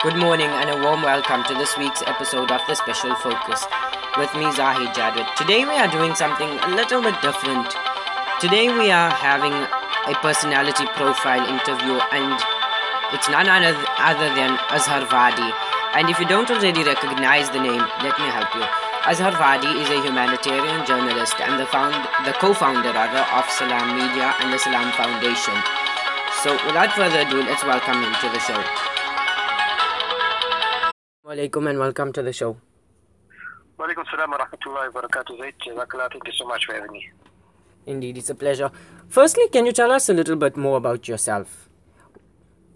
Good morning and a warm welcome to this week's episode of The Special Focus with me, Zahid Jadwat. Today we are doing something a little bit different. Today we are having a personality profile interview and it's none other than Azhar Vadi. And if you don't already recognize the name, let me help you. Azhar Vadi is a humanitarian journalist and the, found, the co-founder rather of Salaamedia and the Salam Foundation. So without further ado, let's welcome him to the show. Walaikum and welcome to the show. Walaikum salam wa rahmatullahi wa barakatuh. Thank you so much for having me. Indeed, it's a pleasure. Firstly, can you tell us a little bit more about yourself?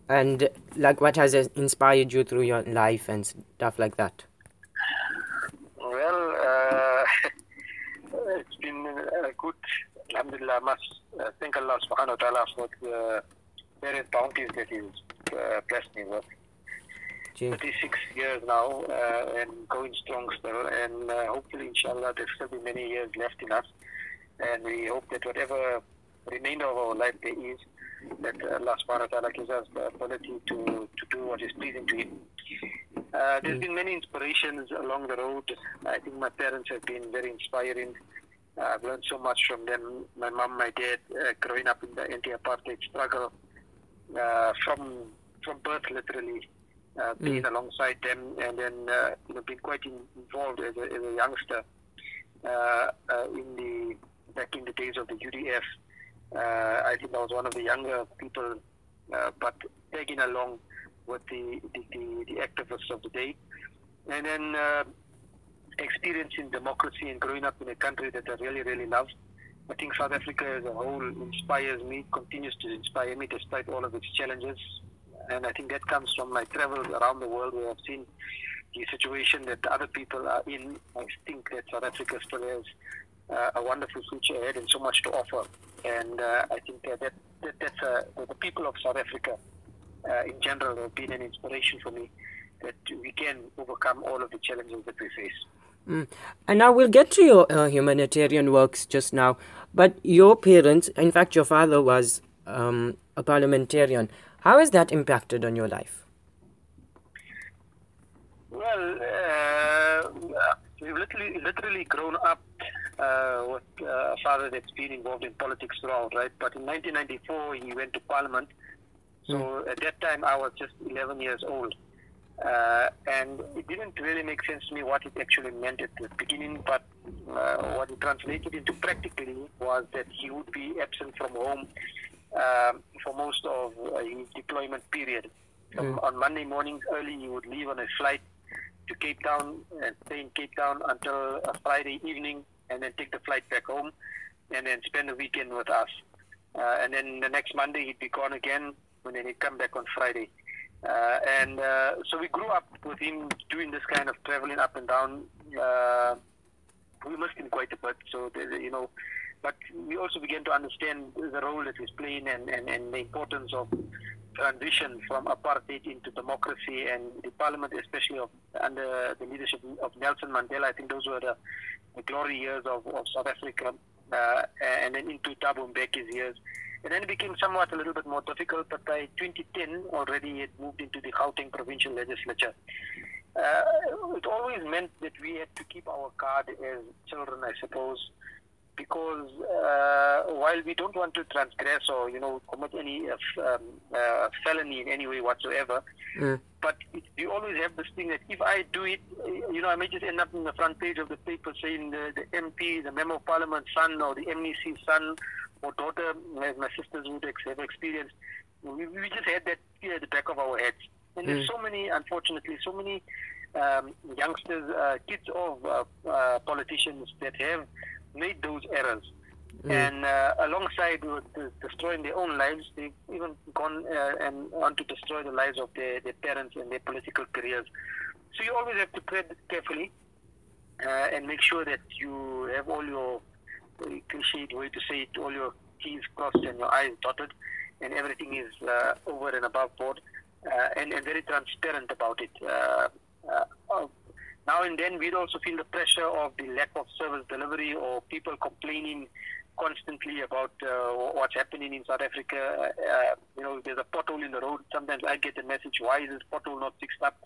And like what has inspired you through your life and stuff like that? Well, uh, it's been uh, good. Alhamdulillah, I must uh, thank Allah subhanahu wa ta'ala for the various bounties that He's uh, blessed me with. 36 years now uh, and going strong still and uh, hopefully inshallah there'll still be many years left in us and we hope that whatever remainder of our life there is that Allah subhanahu wa ta'ala gives us the ability to, to do what is pleasing to Him. Uh, there's mm. been many inspirations along the road. I think my parents have been very inspiring. I've learned so much from them. My mom, my dad, uh, growing up in the anti-apartheid struggle uh, from from birth, literally uh, being mm. alongside them, and then uh, you know being quite involved as a, as a youngster uh, uh, in the back in the days of the UDF. Uh, I think I was one of the younger people, uh, but tagging along with the, the, the, the, activists of the day, and then experiencing democracy and growing up in a country that I really really love. I think South Africa as a whole inspires me, continues to inspire me despite all of its challenges and I think that comes from my travels around the world where I've seen the situation that other people are in. I think that South Africa still has uh, a wonderful future ahead and so much to offer. And uh, I think that, that, that that's uh, the people of South Africa uh, in general have been an inspiration for me that we can overcome all of the challenges that we face. Mm. And now we'll get to your uh, humanitarian works just now. But your parents, in fact, your father was um, a parliamentarian. How has that impacted on your life? Well, uh, we've literally, literally grown up uh, with uh, a father that's been involved in politics throughout, right? But in 1994, he went to Parliament. So mm. at that time, I was just 11 years old. Uh, and it didn't really make sense to me what it actually meant at the beginning, but uh, what it translated into practically was that he would be absent from home um, for most of uh, his deployment period. So mm. On Monday mornings early, he would leave on a flight to Cape Town and stay in Cape Town until Friday evening, and then take the flight back home, and then spend the weekend with us. Uh, and then the next Monday he'd be gone again, and then he'd come back on Friday. Uh, and uh, so we grew up with him doing this kind of traveling up and down. Uh, we missed him quite a bit. So you know, but we also began to understand the role that he's playing and, and, and the importance of transition from apartheid into democracy and the parliament, especially of, under the leadership of Nelson Mandela. I think those were the, the glory years of, of South Africa, uh, and then into Thabo Mbeki's years. And then it became somewhat a little bit more difficult, but by 2010 already it moved into the Gauteng provincial legislature. Uh, it always meant that we had to keep our card as children, I suppose, because uh, while we don't want to transgress or you know commit any uh, um, uh, felony in any way whatsoever, mm. but it, we always have this thing that if I do it, you know, I may just end up in the front page of the paper saying the, the MP, the Member of Parliament son, or the MEC son or daughter, as my sisters would have experienced. We, we just had that fear at the back of our heads, and mm. there's so many, unfortunately, so many um, youngsters, uh, kids of uh, uh, politicians that have made those errors. Mm. And uh, alongside with destroying their own lives, they've even gone uh, and want to destroy the lives of their, their parents and their political careers. So you always have to tread carefully uh, and make sure that you have all your cliched way to say it, all your T's crossed and your I's dotted, and everything is uh, over and above board, uh, and, and very transparent about it. Uh, now and then we'd also feel the pressure of the lack of service delivery or people complaining constantly about uh, what's happening in South Africa. Uh, you know, there's a pothole in the road. Sometimes I get a message, why is this pothole not fixed up?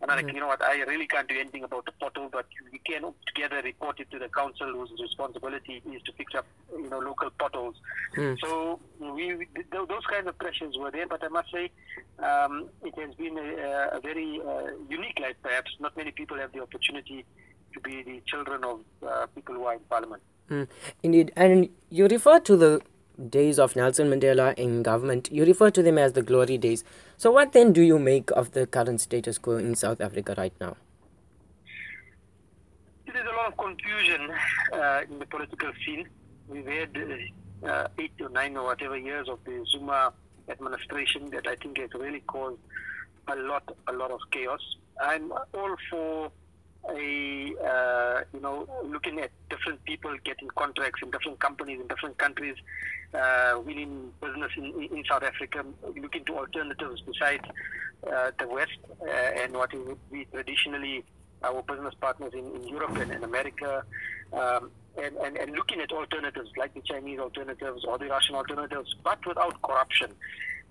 And I'm like, Mhm. you know what, I really can't do anything about the pothole, but we can together report it to the council whose responsibility is to fix up, you know, local potholes. Hmm. So we, we th- those kinds of pressures were there, but I must say um, it has been a, a very uh, unique life. Perhaps not many people have the opportunity to be the children of uh, people who are in parliament. Mm, indeed. And you refer to the days of Nelson Mandela in government, you refer to them as the glory days. So, what then do you make of the current status quo in South Africa right now? There's a lot of confusion uh, in the political scene. We've had uh, eight or nine or whatever years of the Zuma administration that I think has really caused a lot, a lot of chaos. I'm all for a, uh, you know, looking at different people getting contracts in different companies in different countries, uh, winning business in, in South Africa, looking to alternatives besides uh, the West uh, and what would be traditionally our business partners in, in Europe and in America, um, and, and, and looking at alternatives like the Chinese alternatives or the Russian alternatives, but without corruption.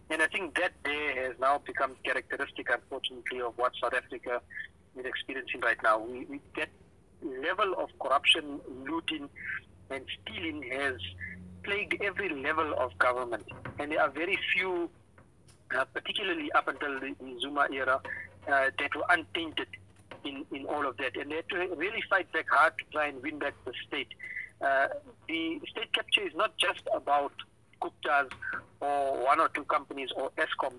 And I think that day has now become characteristic, unfortunately, of what South Africa is experiencing right now. We, we that level of corruption, looting, and stealing has plagued every level of government, and there are very few, uh, particularly up until the, the Zuma era, uh, that were untainted in, in all of that, and they had to really fight back hard to try and win back the state. Uh, the state capture is not just about Gupta's or one or two companies or Eskom.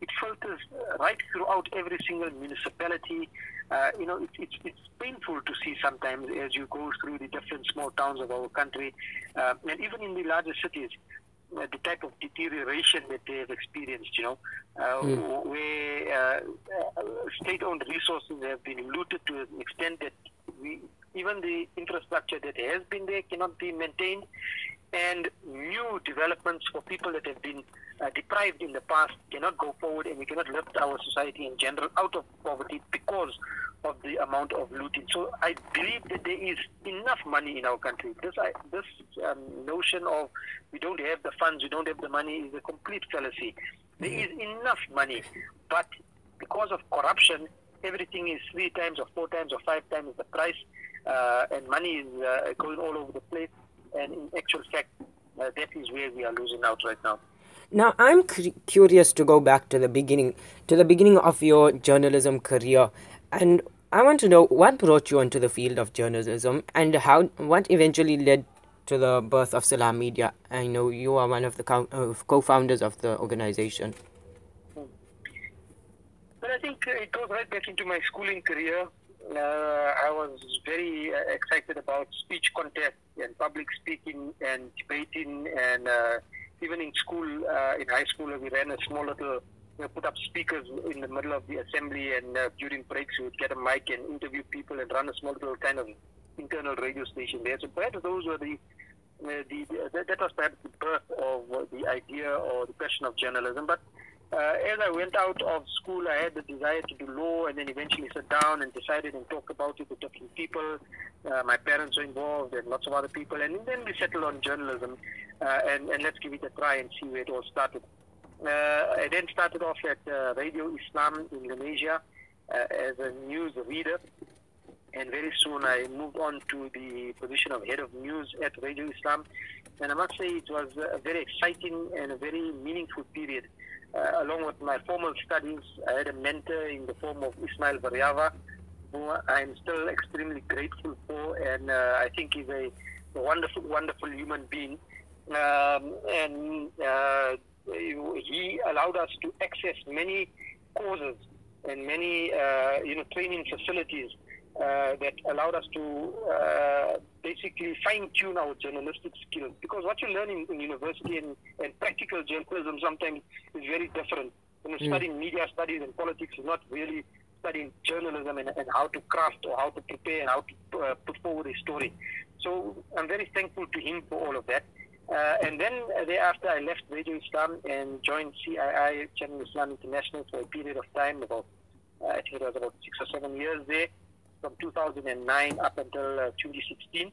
It filters right throughout every single municipality. Uh, you know, it, it's, it's painful to see sometimes as you go through the different small towns of our country, uh, and even in the larger cities, the type of deterioration that they have experienced, you know, uh, Mm. where uh, uh, state-owned resources have been looted to an extent that we, even the infrastructure that has been there cannot be maintained, and new developments for people that have been uh, deprived in the past cannot go forward, and we cannot lift our society in general out of poverty because of the amount of looting. So I believe that there is enough money in our country. This I, this um, notion of we don't have the funds, we don't have the money is a complete fallacy. There is enough money, but because of corruption, everything is three times or four times or five times the price, uh, and money is uh, going all over the place. And in actual fact, uh, that is where we are losing out right now. Now, I'm cu- curious to go back to the beginning, to the beginning of your journalism career, and I want to know what brought you into the field of journalism and how what eventually led to the birth of Salaamedia. I know you are one of the co- uh, co-founders of the organization. But I think it goes right back into my schooling career. Uh, I was very uh, excited about speech contests and public speaking and debating. And uh, even in school, uh, in high school, we ran a small little, you know, put up speakers in the middle of the assembly. And uh, during breaks, we would get a mic and interview people and run a small little kind of internal radio station there. So perhaps those were the uh, the, the, that was perhaps the birth of uh, the idea or the passion of journalism. But uh, as I went out of school, I had the desire to do law and then eventually sat down and decided and talked about it with different people. Uh, my parents were involved and lots of other people. And then we settled on journalism uh, and, and let's give it a try and see where it all started. Uh, I then started off at uh, Radio Islam International uh, as a news reader and very soon I moved on to the position of head of news at Radio Islam. And I must say it was a very exciting and a very meaningful period. Uh, along with my formal studies, I had a mentor in the form of Ismail Variava, who I'm still extremely grateful for, and uh, I think he's a, wonderful, wonderful human being. Um, and uh, he allowed us to access many courses and many, uh, you know, training facilities uh, that allowed us to uh, basically fine tune our journalistic skills. Because what you learn in, in university and, and, practical journalism sometimes is very different. You know, mm. studying media studies and politics is not really studying journalism and, and, how to craft or how to prepare and how to uh, put forward a story. So I'm very thankful to him for all of that. Uh, and then uh, thereafter, I left Radio Islam and joined CII, Channel Islam International, for a period of time, about uh, I think it was about six or seven years there from 2009 up until uh, 2016.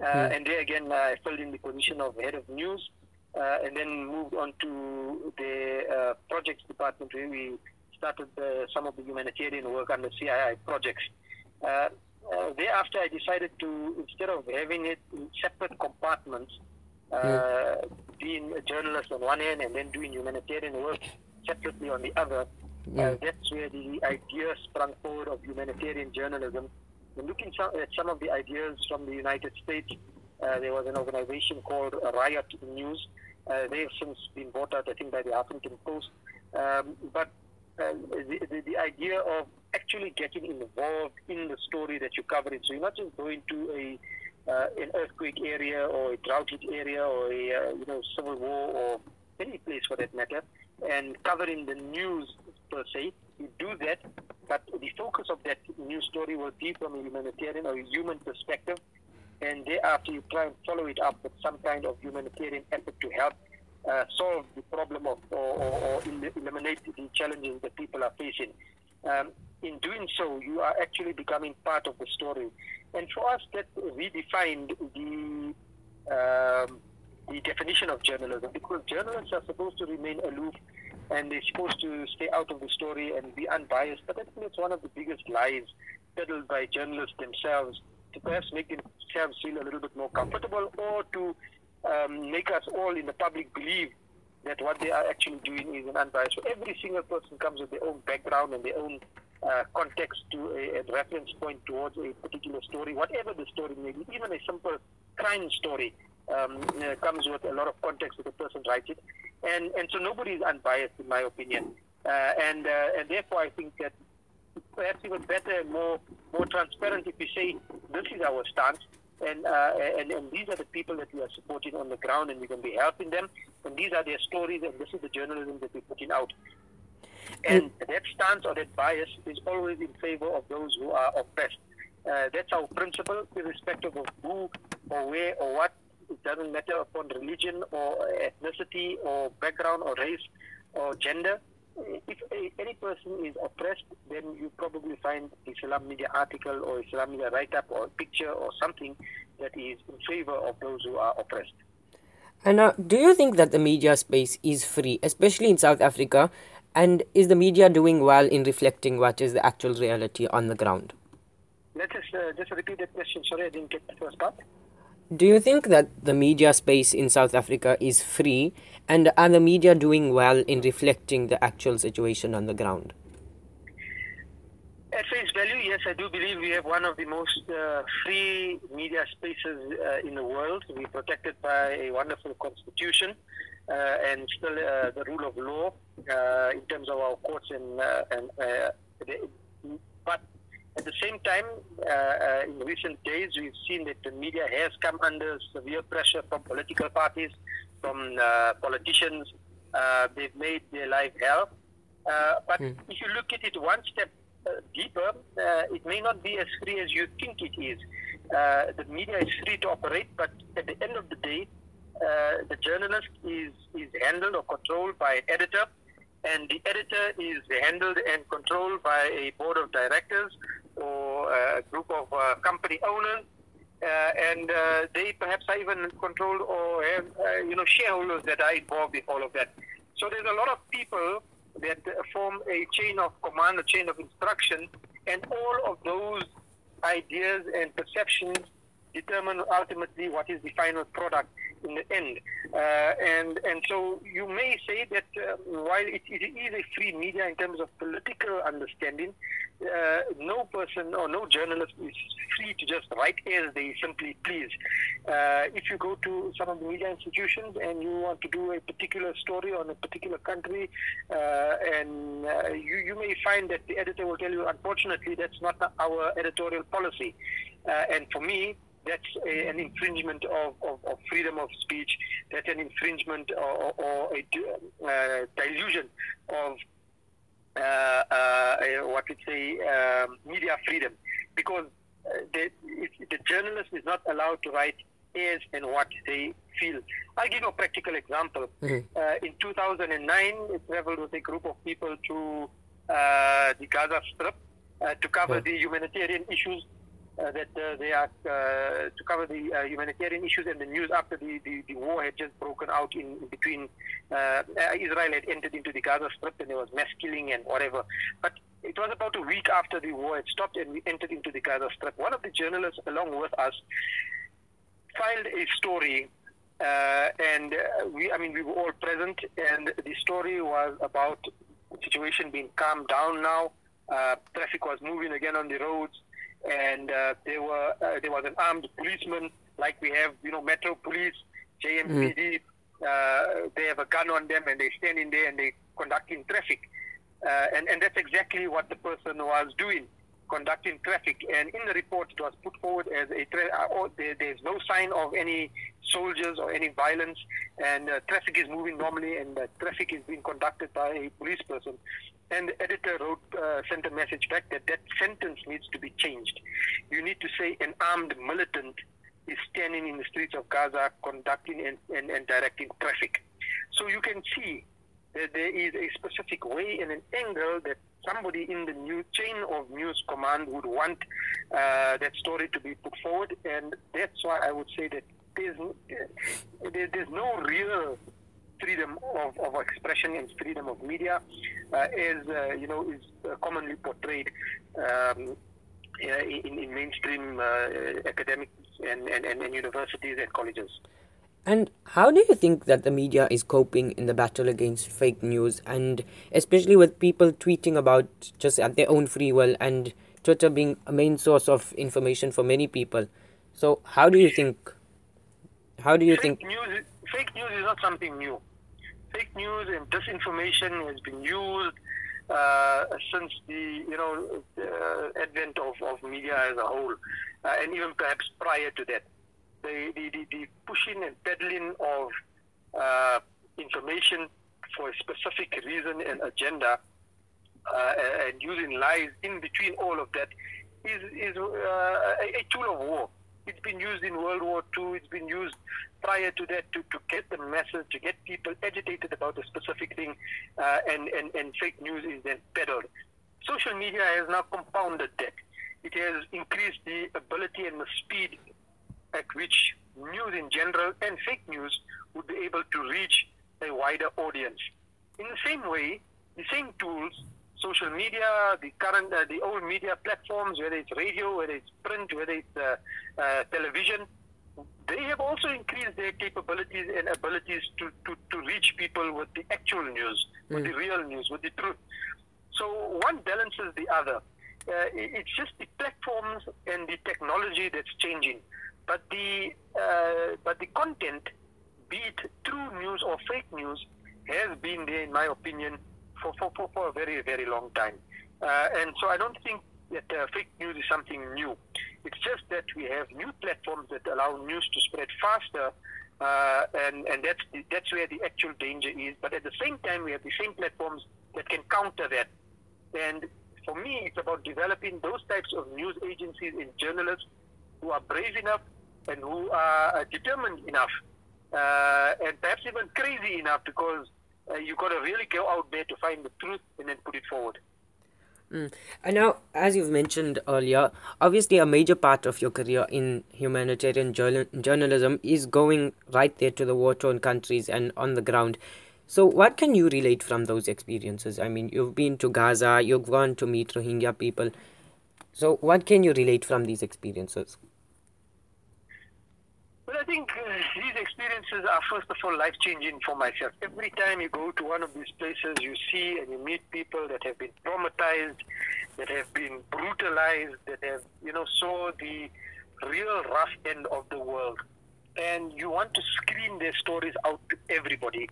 Mm. And there again, I filled in the position of head of news, uh, and then moved on to the uh, projects department where we started some of the humanitarian work under CII projects. Thereafter, I decided to instead of having it in separate compartments, mm. being a journalist on one end and then doing humanitarian work separately on the other. Uh, that's where the idea sprung forward of humanitarian journalism. And looking at some of the ideas from the United States, uh, there was an organization called RYOT News. Uh, they've since been bought out, I think, by the Huffington Post. Um, but uh, the, the, the, idea of actually getting involved in the story that you're covering. So you're not just going to a uh, an earthquake area or a drought hit area or a uh, you know civil war or any place for that matter and covering the news per se. You do that, but the focus of that news story will be from a humanitarian or a human perspective, and thereafter you try and follow it up with some kind of humanitarian effort to help uh, solve the problem of or, or, or, eliminate the challenges that people are facing. Um, in doing so, you are actually becoming part of the story. And for us, that redefined the um, the definition of journalism because journalists are supposed to remain aloof and they're supposed to stay out of the story and be unbiased. But I think it's one of the biggest lies peddled by journalists themselves to perhaps make themselves feel a little bit more comfortable or to um, make us all in the public believe that what they are actually doing is an unbiased. So every single person comes with their own background and their own uh, context to a, a, reference point towards a particular story, whatever the story may be, even a simple crime story um, uh, comes with a lot of context that the person writes it, and and so nobody is unbiased in my opinion, uh, and uh, and therefore I think that perhaps even better and more more transparent if we say this is our stance. And, uh, and and these are the people that we are supporting on the ground, and we're going to be helping them. And these are their stories, and this is the journalism that we're putting out. And that stance or that bias is always in favor of those who are oppressed. Uh, that's our principle, irrespective of who or where or what it doesn't matter upon religion or ethnicity or background or race or gender. If a, any person is oppressed, then you probably find a Salaamedia article or a Salaamedia write-up or picture or something that is in favor of those who are oppressed. And uh, do you think that the media space is free, especially in South Africa? And is the media doing well in reflecting what is the actual reality on the ground? Let us uh, just repeat that question. Sorry, I didn't get the first part. Do you think that the media space in South Africa is free and are the media doing well in reflecting the actual situation on the ground? At face value, yes, I do believe we have one of the most uh, free media spaces uh, in the world. We're protected by a wonderful constitution uh, and still uh, the rule of law uh, in terms of our courts and, uh, and but at the same time, uh, uh, in recent days, we've seen that the media has come under severe pressure from political parties, from uh, politicians. Uh, they've made their life hell. Uh, but mm. if you look at it one step uh, deeper, it may not be as free as you think it is. the media is free to operate, but at the end of the day, the journalist is, is handled or controlled by an editor and the editor is handled and controlled by a board of directors or a group of uh, company owners. Uh, and uh, they perhaps are even controlled or have, uh, you know, shareholders that are involved in all of that. So there's a lot of people that form a chain of command, a chain of instruction, and all of those ideas and perceptions determine ultimately what is the final product in the end. Uh, and and so you may say that uh, while it, it is a free media in terms of political understanding, uh, no person or no journalist is free to just write as they simply please. Uh, if you go to some of the media institutions and you want to do a particular story on a particular country, uh, and uh, you, you may find that the editor will tell you, unfortunately, that's not our editorial policy. and for me, that's a, an infringement of, of, of, freedom of speech. That's an infringement or, or a uh, dilution of uh, uh, what we say um, media freedom, because uh, the, the journalist is not allowed to write as and what they feel. I'll give you a practical example. Mm-hmm. Uh, in 2009, I traveled with a group of people to uh, the Gaza Strip uh, to cover the humanitarian issues that uh, they are uh, to cover the uh, humanitarian issues and the news after the, the, the war had just broken out in, between uh, Israel had entered into the Gaza Strip and there was mass killing and whatever. But it was about a week after the war had stopped and we entered into the Gaza Strip. One of the journalists, along with us, filed a story. Uh, and we, I mean, we were all present, and the story was about the situation being calmed down now. traffic was moving again on the roads and uh, there were uh, there was an armed policeman like we have you know Metro Police, JMPD. Mm. Uh, they have a gun on them and they stand in there and they conducting traffic, uh, and and that's exactly what the person was doing, conducting traffic. And in the report, it was put forward as a tra- uh, there, there's no sign of any soldiers or any violence, and uh, traffic is moving normally, and traffic is being conducted by a police person. And the editor wrote, uh, sent a message back that that sentence needs to be changed. You need to say an armed militant is standing in the streets of Gaza conducting and, and, and directing traffic. So you can see that there is a specific way and an angle that somebody in the new chain of news command would want uh, that story to be put forward. And that's why I would say that there's, there's no real freedom of, of expression and freedom of media, uh, as uh, you know, is uh, commonly portrayed um, in, in, mainstream academics and, and, and universities and colleges. And how do you think that the media is coping in the battle against fake news, and especially with people tweeting about just at their own free will, and Twitter being a main source of information for many people? So, how do you think? How do you fake think? News, fake news is not something new fake news and disinformation has been used uh, since the you know uh, advent of, of media as a whole, uh, and even perhaps prior to that, the the, the, the pushing and peddling of uh, information for a specific reason and agenda, uh, and using lies in between all of that is is uh, a, a tool of war. It's been used in World War II. It's been used prior to that to, to get the message, to get people agitated about a specific thing, uh, and, and, and fake news is then peddled. Social media has now compounded that. It has increased the ability and the speed at which news in general and fake news would be able to reach a wider audience. In the same way, the same tools social media, the current, uh, the old media platforms, whether it's radio, whether it's print, whether it's uh, uh, television, they have also increased their capabilities and abilities to, to, to reach people with the actual news, mm. with the real news, with the truth. So one balances the other. Uh, it's just the platforms and the technology that's changing, but the uh, but the content, be it true news or fake news, has been there, in my opinion, for, for, for, for a very, very long time. Uh, and so I don't think that uh, fake news is something new. It's just that we have new platforms that allow news to spread faster, uh, and, and that's, that's where the actual danger is. But at the same time, we have the same platforms that can counter that. And for me, it's about developing those types of news agencies and journalists who are brave enough and who are determined enough, uh, and perhaps even crazy enough because uh, you got to really go out there to find the truth and then put it forward. Mm. And now, as you've mentioned earlier, obviously a major part of your career in humanitarian journal- journalism is going right there to the war torn countries and on the ground. So, what can you relate from those experiences? I mean, you've been to Gaza, you've gone to meet Rohingya people. So, what can you relate from these experiences? I think uh, these experiences are first of all life changing for myself. Every time you go to one of these places, you see and you meet people that have been traumatized, that have been brutalized, that have, you know, saw the real rough end of the world. And you want to screen their stories out to everybody.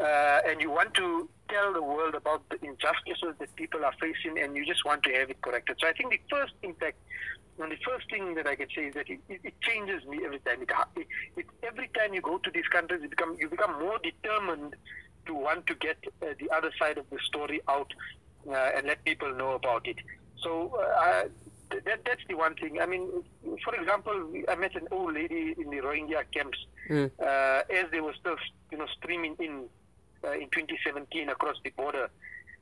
Uh, and you want to tell the world about the injustices that people are facing, and you just want to have it corrected. So I think the first impact and the first thing that I can say is that it, it, it changes me every time. It, it, every time you go to these countries, you become you become more determined to want to get uh, the other side of the story out uh, and let people know about it. So uh, that that's the one thing. I mean, for example, I met an old lady in the Rohingya camps mm. as they were still you know streaming in uh, in 2017 across the border.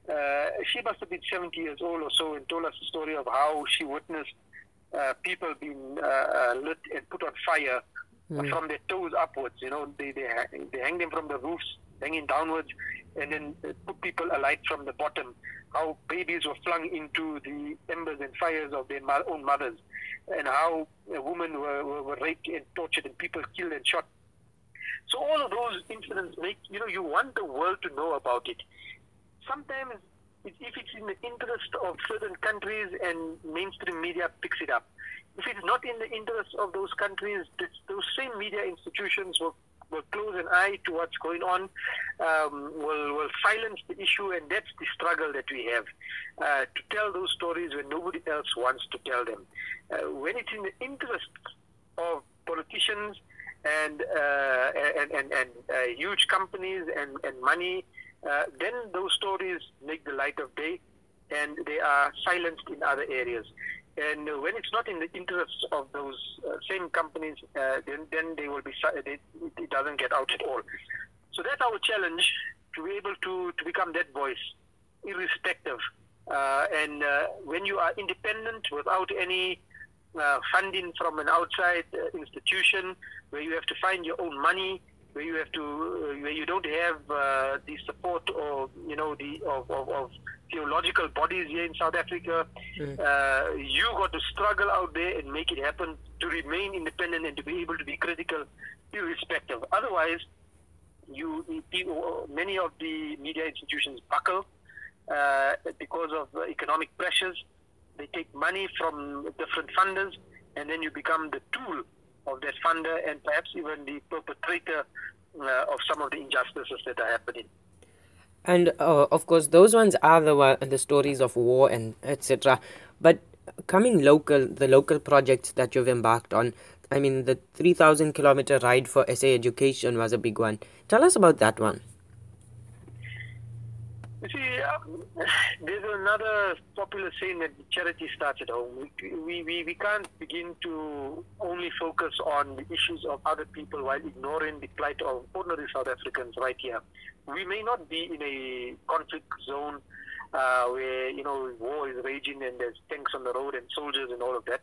Uh, she must have been 70 years old or so and told us the story of how she witnessed uh, people being uh, uh, lit and put on fire mm. from their toes upwards. You know, they, they, they hang them from the roofs, hanging downwards, and then put people alight from the bottom. How babies were flung into the embers and fires of their own mothers, and how women were, were, were raped and tortured, and people killed and shot. So all of those incidents make you know you want the world to know about it. Sometimes if it's in the interest of certain countries and mainstream media picks it up. If it's not in the interest of those countries, those same media institutions will, will close an eye to what's going on, um, will, will silence the issue, and that's the struggle that we have uh, to tell those stories when nobody else wants to tell them. Uh, when it's in the interest of politicians and, uh, and, and, and uh, huge companies and, and money, uh, then those stories make the light of day and they are silenced in other areas. And when it's not in the interests of those uh, same companies, uh, then, then they will be, they, it doesn't get out at all. So that's our challenge to be able to, to become that voice, irrespective. Uh, and uh, when you are independent without any funding from an outside institution, where you have to find your own money, where you have to uh, where you don't have uh, the support or you know the of, of, of, theological bodies here in South Africa. Mm. Uh, you got to struggle out there and make it happen to remain independent and to be able to be critical, irrespective. Otherwise, you many of the media institutions buckle uh, because of economic pressures. They take money from different funders, and then you become the tool of that funder and perhaps even the perpetrator uh, of some of the injustices that are happening. And uh, of course, those ones are the the stories of war and etc. But coming local, the local projects that you've embarked on. I mean, the three thousand kilometer ride for SA education was a big one. Tell us about that one. You see, um, there's another popular saying that charity starts at home. We, we, we can't begin to only focus on the issues of other people while ignoring the plight of ordinary South Africans right here. We may not be in a conflict zone uh, where, you know, war is raging and there's tanks on the road and soldiers and all of that.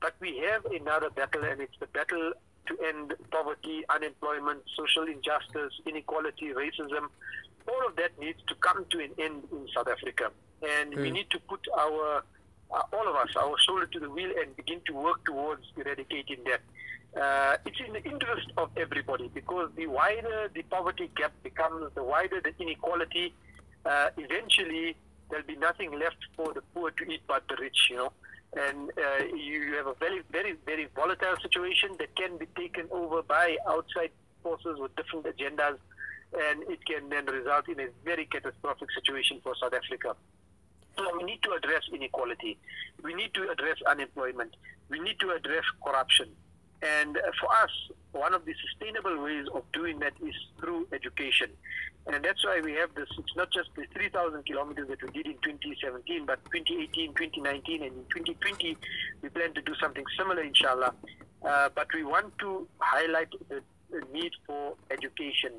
But we have another battle, and it's the battle to end poverty, unemployment, social injustice, inequality, racism, all of that needs to come to an end in South Africa. And mm. we hmm. need to put our, uh, all of us, our shoulder to the wheel and begin to work towards eradicating that. Uh, it's in the interest of everybody because the wider the poverty gap becomes, the wider the inequality, uh, eventually there'll be nothing left for the poor to eat but the rich, you know. And uh, you have a very, very, very volatile situation that can be taken over by outside forces with different agendas and it can then result in a very catastrophic situation for South Africa. So we need to address inequality. We need to address unemployment. We need to address corruption. And for us, one of the sustainable ways of doing that is through education. And that's why we have this, it's not just the 3,000 kilometers that we did in 2017, but 2018, 2019, and in 2020, we plan to do something similar, inshallah. Uh, but we want to highlight the need for education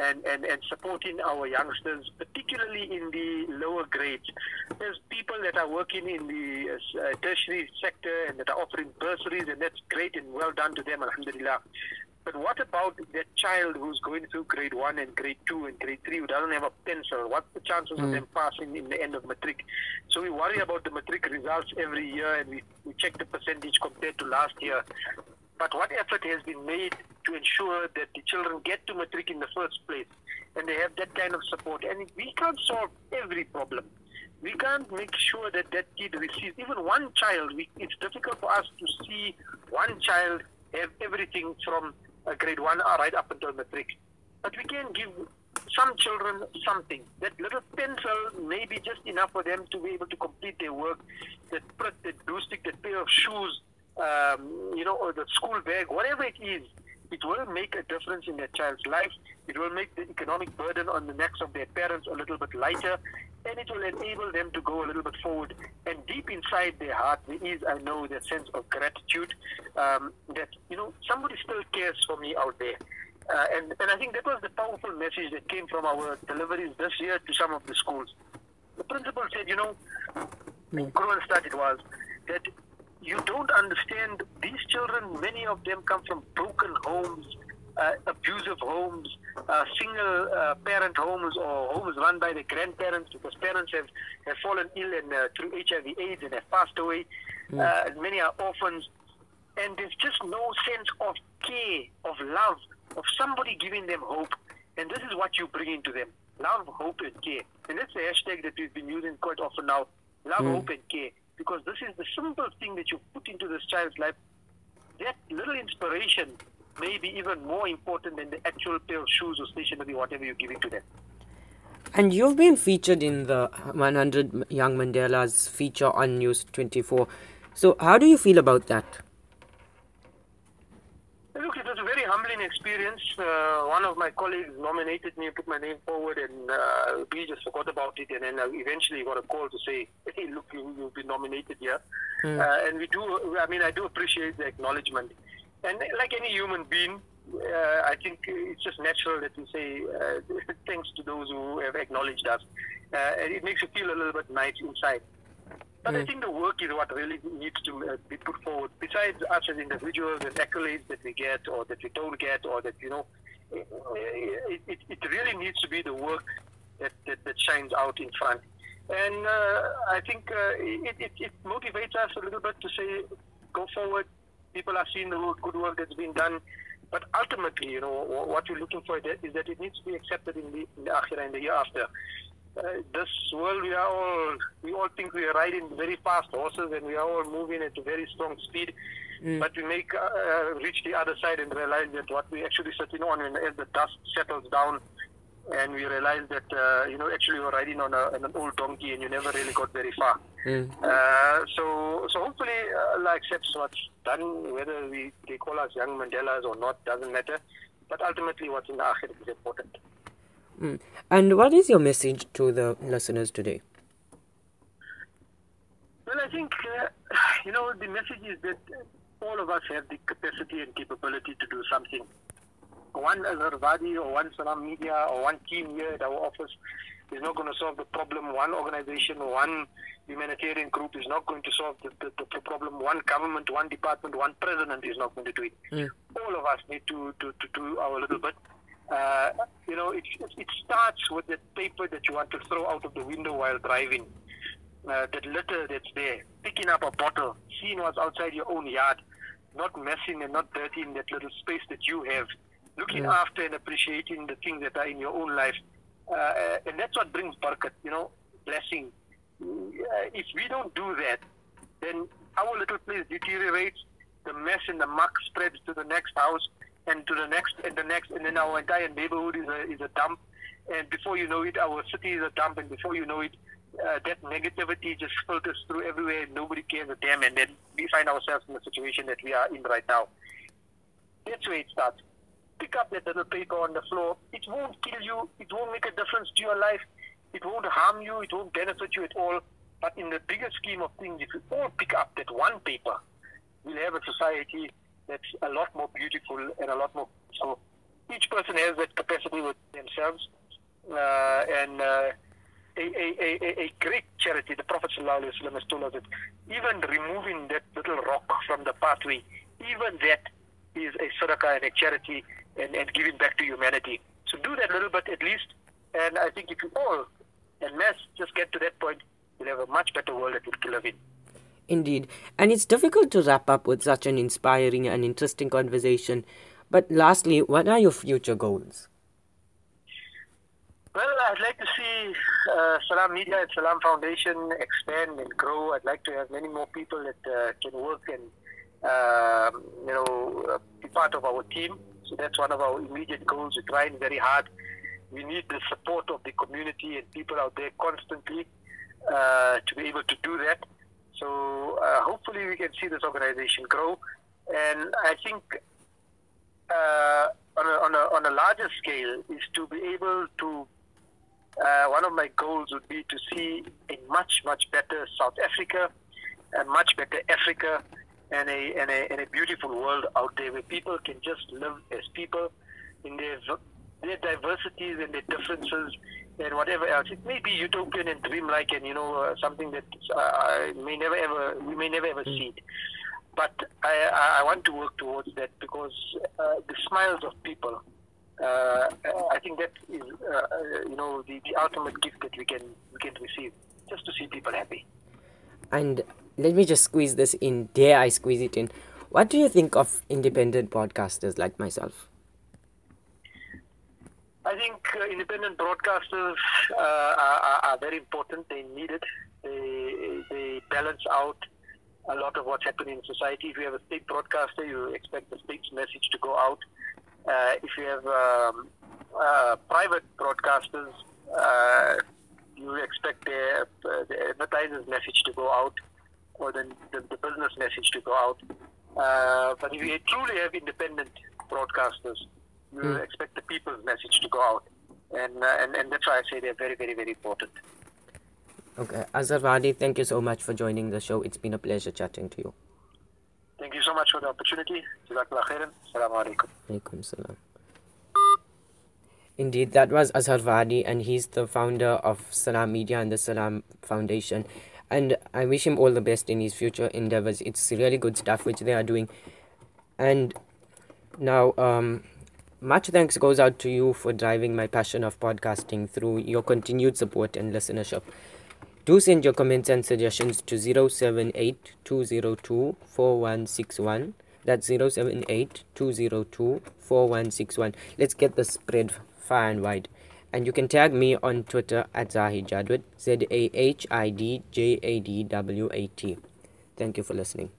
and, and, and supporting our youngsters, particularly in the lower grades. There's people that are working in the uh, tertiary sector and that are offering bursaries, and that's great and well done to them, alhamdulillah. But what about that child who's going through grade one and grade two and grade three who doesn't have a pencil? What's the chances mm. of them passing in the end of matric? So we worry about the matric results every year and we, we check the percentage compared to last year. But what effort has been made to ensure that the children get to matric in the first place and they have that kind of support? And we can't solve every problem. We can't make sure that that kid receives even one child. We, it's difficult for us to see one child have everything from a grade one right up until matric. But we can give some children something. That little pencil may be just enough for them to be able to complete their work. That, that blue stick, that pair of shoes, um, you know, or the school bag, whatever it is, it will make a difference in their child's life. It will make the economic burden on the necks of their parents a little bit lighter, and it will enable them to go a little bit forward. And deep inside their heart, there is, I know, that sense of gratitude um, that, you know, somebody still cares for me out there. Uh, and, and I think that was the powerful message that came from our deliveries this year to some of the schools. The principal said, you know, mm. Kroonstad it was, that you don't understand these children, many of them come from broken homes, uh, abusive homes, uh, single uh, parent homes, or homes run by the grandparents because parents have, have fallen ill and uh, through HIV AIDS and have passed away. Mm. many are orphans. And there's just no sense of care, of love, of somebody giving them hope. And this is what you bring into them love, hope, and care. And that's the hashtag that we've been using quite often now love, mm. hope, and care. Because this is the simple thing that you put into this child's life. That little inspiration may be even more important than the actual pair of shoes or stationery, whatever you're giving to them. And you've been featured in the 100 Young Mandelas feature on News 24. So, how do you feel about that? Look, it was a very humbling experience. Uh, one of my colleagues nominated me, put my name forward, and uh, we just forgot about it. And then I eventually got a call to say, "Hey, look, you, have been nominated here." Mm. Uh, and we do. I mean, I do appreciate the acknowledgement. And like any human being, uh, I think it's just natural that we say uh, thanks to those who have acknowledged us. Uh, and it makes you feel a little bit nice inside. But mm. I think the work is what really needs to uh, be put forward. Besides us as individuals and accolades that we get or that we don't get or that, you know, it, it, it really needs to be the work that, that, that shines out in front. And uh, I think uh, it, it, it motivates us a little bit to say, go forward, people are seeing the good work that's been done. But ultimately, you know, what you're looking for is that it needs to be accepted in the, in the akhirah, in the hereafter. Uh, this world, we are all, we all think we are riding very fast horses and we are all moving at a very strong speed. Mm. But we make, uh, uh reach the other side and realize that what we actually sitting on, and as the dust settles down, and we realize that uh, you know actually were riding on, a, on, an old donkey and you never really got very far. Mm. Uh, so so hopefully uh, Allah accepts what's done, whether we they call us young Mandelas or not doesn't matter. But ultimately, what's in the akhir is important. Mm. And what is your message to the listeners today? Well, I think uh, you know the message is that all of us have the capacity and capability to do something one Azhar Vadi or one Salaamedia or one team here at our office is not going to solve the problem. One organization, one humanitarian group is not going to solve the, the, the problem. One government, one department, one president is not going to do it. All of us need to, to, to do our little bit. Uh, you know, it, it starts with the paper that you want to throw out of the window while driving. Uh, that litter that's there, picking up a bottle, seeing what's outside your own yard, not messing and not dirtying that little space that you have looking yeah. after and appreciating the things that are in your own life. Uh, and that's what brings barakat, you know, blessing. Uh, if we don't do that, then our little place deteriorates, the mess and the muck spreads to the next house and to the next and the next, and then our entire neighborhood is a, is a dump. And before you know it, our city is a dump, and before you know it, uh, that negativity just filters through everywhere, and nobody cares a damn, and then we find ourselves in the situation that we are in right now. That's where it starts pick up that little paper on the floor. It won't kill you. It won't make a difference to your life. It won't harm you. It won't benefit you at all. But in the bigger scheme of things, if we all pick up that one paper, we'll have a society that's a lot more beautiful and a lot more. So each person has that capacity with themselves. Uh, and uh, a, a, a, a, great charity, the Prophet ﷺ has told us that even removing that little rock from the pathway, even that is a sadaqah and a charity and, and giving back to humanity. So do that little bit at least. And I think if you all and mass just get to that point, we'll have a much better world that we'll live in. Indeed. And it's difficult to wrap up with such an inspiring and interesting conversation. But lastly, what are your future goals? Well, I'd like to see uh, Salaamedia and Salam Foundation expand and grow. I'd like to have many more people that uh, can work and um, you know be part of our team. So that's one of our immediate goals. We're trying very hard. We need the support of the community and people out there constantly uh, to be able to do that. So uh, hopefully we can see this organization grow. And I think uh, on, a, on, a, on a larger scale is to be able to, uh, one of my goals would be to see a much, much better South Africa, a much better Africa, and a, and a, and a beautiful world out there where people can just live as people in their, their diversities and their differences and whatever else. It may be utopian and dreamlike, and you know uh, something that uh, may never ever we may never ever see it. But I, I want to work towards that because uh, the smiles of people. Uh, I think that is, uh, you know, the, the ultimate gift that we can we can receive, just to see people happy. And let me just squeeze this in. Dare I squeeze it in? What do you think of independent podcasters like myself? I think uh, independent broadcasters uh, are, are, very important. They need it. They, they balance out a lot of what's happening in society. If you have a state broadcaster, you expect the state's message to go out. Uh, if you have um, uh, private broadcasters, uh, you expect the, the advertiser's message to go out or the, the, the business message to go out. Uh, but if you truly have independent broadcasters, you mm. expect the people's message to go out. And, uh, and, and that's why I say they're very, very, very important. Okay. Azhar Vadi, thank you so much for joining the show. It's been a pleasure chatting to you. Thank you so much for the opportunity. Jazakallah khairan. Assalamu alaikum. Alaikum salam. Indeed, that was Azhar Vadi, and he's the founder of Salaamedia and the Salam Foundation. And I wish him all the best in his future endeavors. It's really good stuff which they are doing. And now, um, much thanks goes out to you for driving my passion of podcasting through your continued support and listenership. Do send your comments and suggestions to 078 202 4161. That's 078 202 4161. Let's get the spread far and wide. And you can tag me on Twitter at Zahid Jadwat, Z A H I D J A D W A T. Thank you for listening.